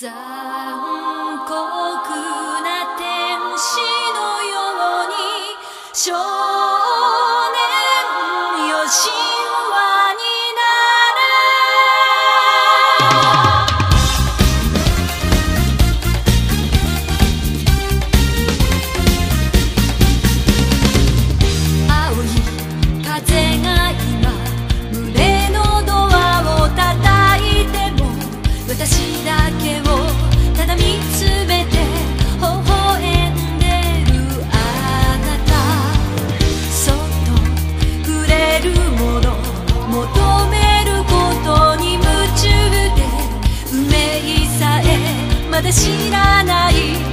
残酷な天使のようにま知らない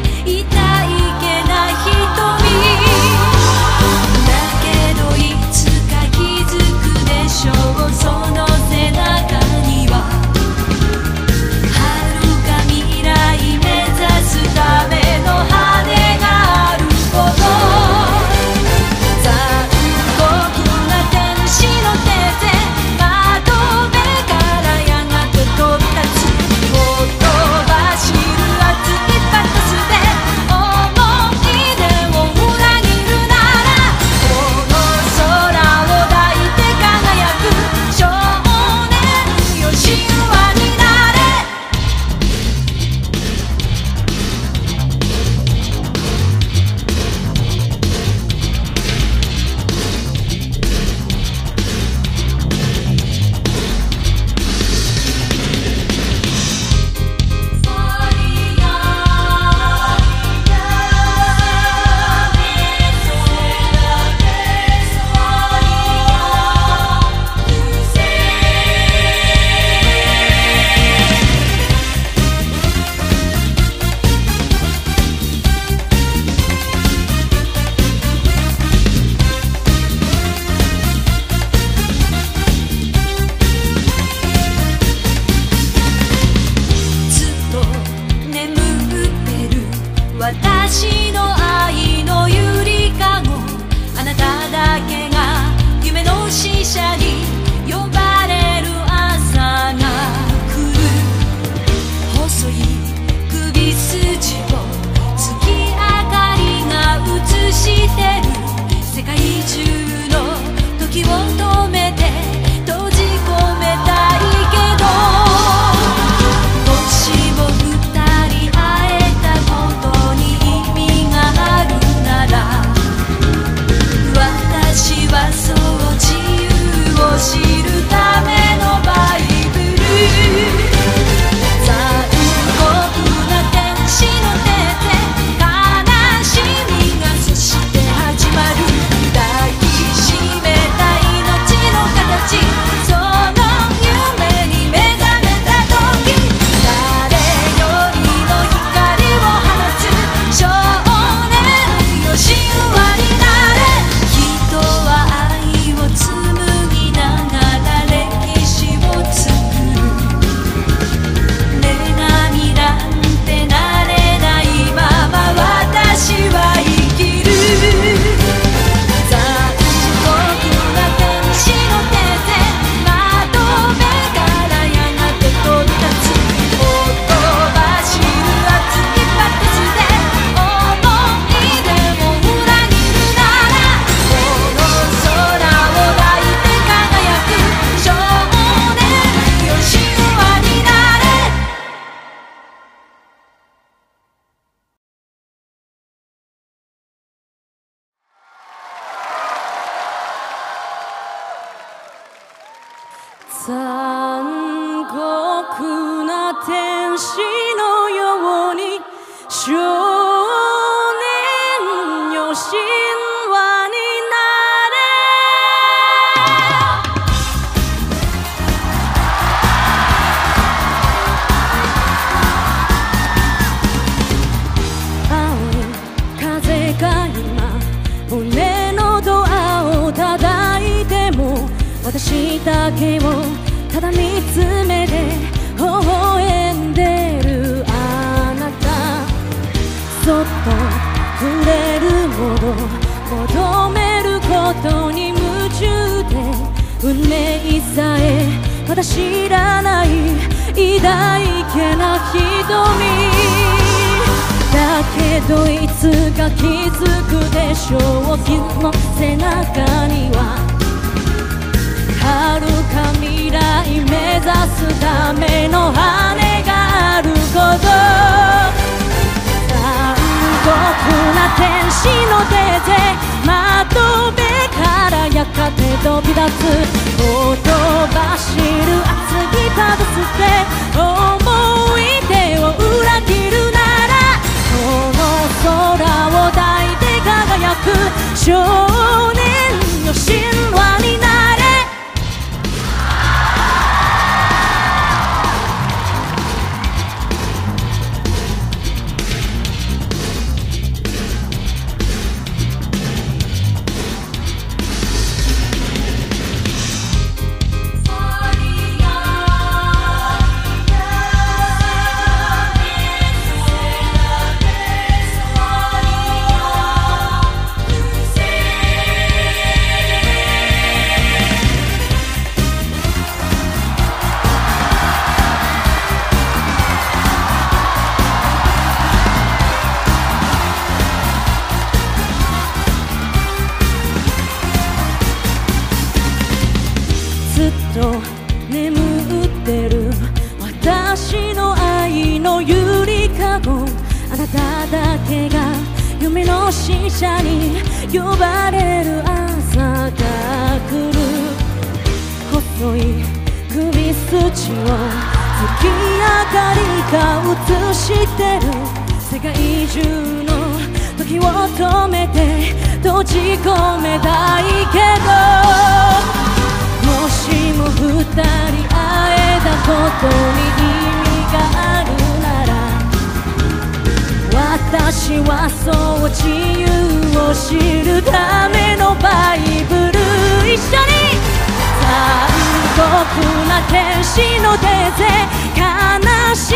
中の時を通残酷な天使。求めることに夢中で運命さえまだ知らない偉大けな瞳だけどいつか気づくでしょう。君の背中には遥か未来目指すための羽があること。な天使の手で窓辺からやかて飛び出すほとばしる熱いパドスで思い出を裏切るならこの空を抱いて輝く。あなただけが夢の使者に呼ばれる朝が来る細い首筋を月明かりが映してる世界中の時を止めて閉じ込めたいけどもしも二人会えたことに意味がある私はそう自由を知るためのバイブル一緒に。残酷な天使の手で悲し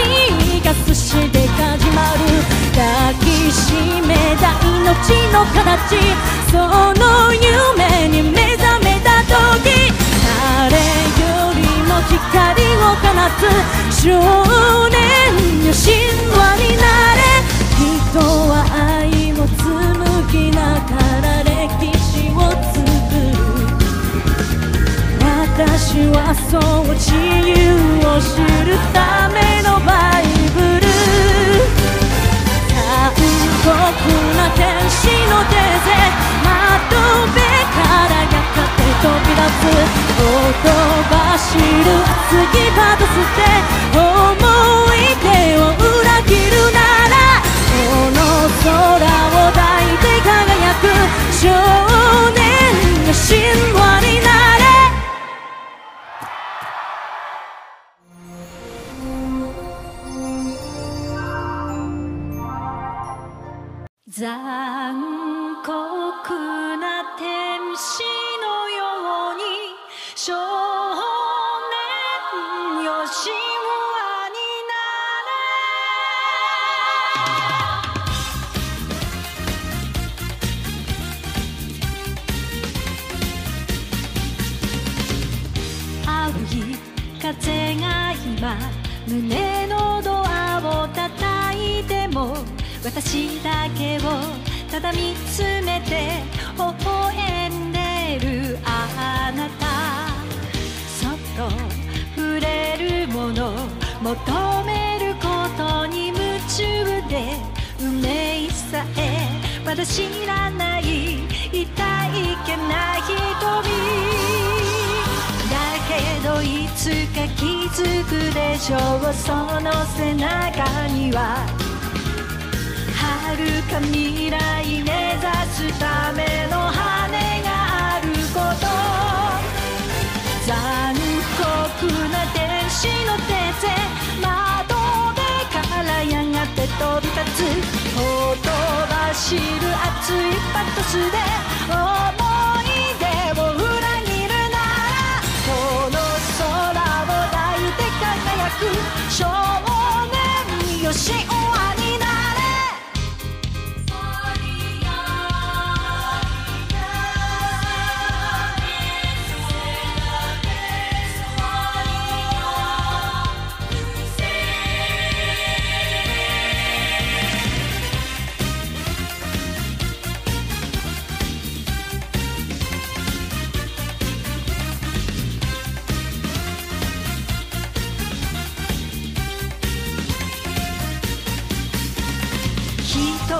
いが寿司で始まる抱きしめた命の形。その夢に目覚めた時誰よりも光を放つ少年。知るため残酷な天使のように少年よ神話になれ青い風が今胸私だけをただ見つめて微笑んでるあなた。そっと触れるもの求めることに夢中で運命さえまだ知らない痛いけない瞳だけどいつか気づくでしょう。その背中には遥か未来目指すための羽があること。残酷な天使の手勢。窓辺からやがて飛び立つ。ほとばしる熱いパットスで。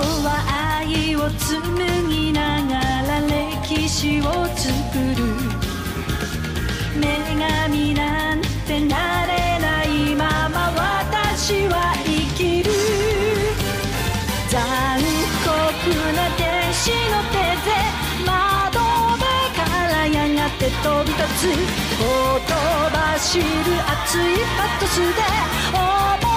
は愛を紡ぎながら歴史を作る。女神なんてなれないまま私は生きる。残酷な天使の手で窓辺からやがて飛び立つ。ほとばしる熱いパットスで思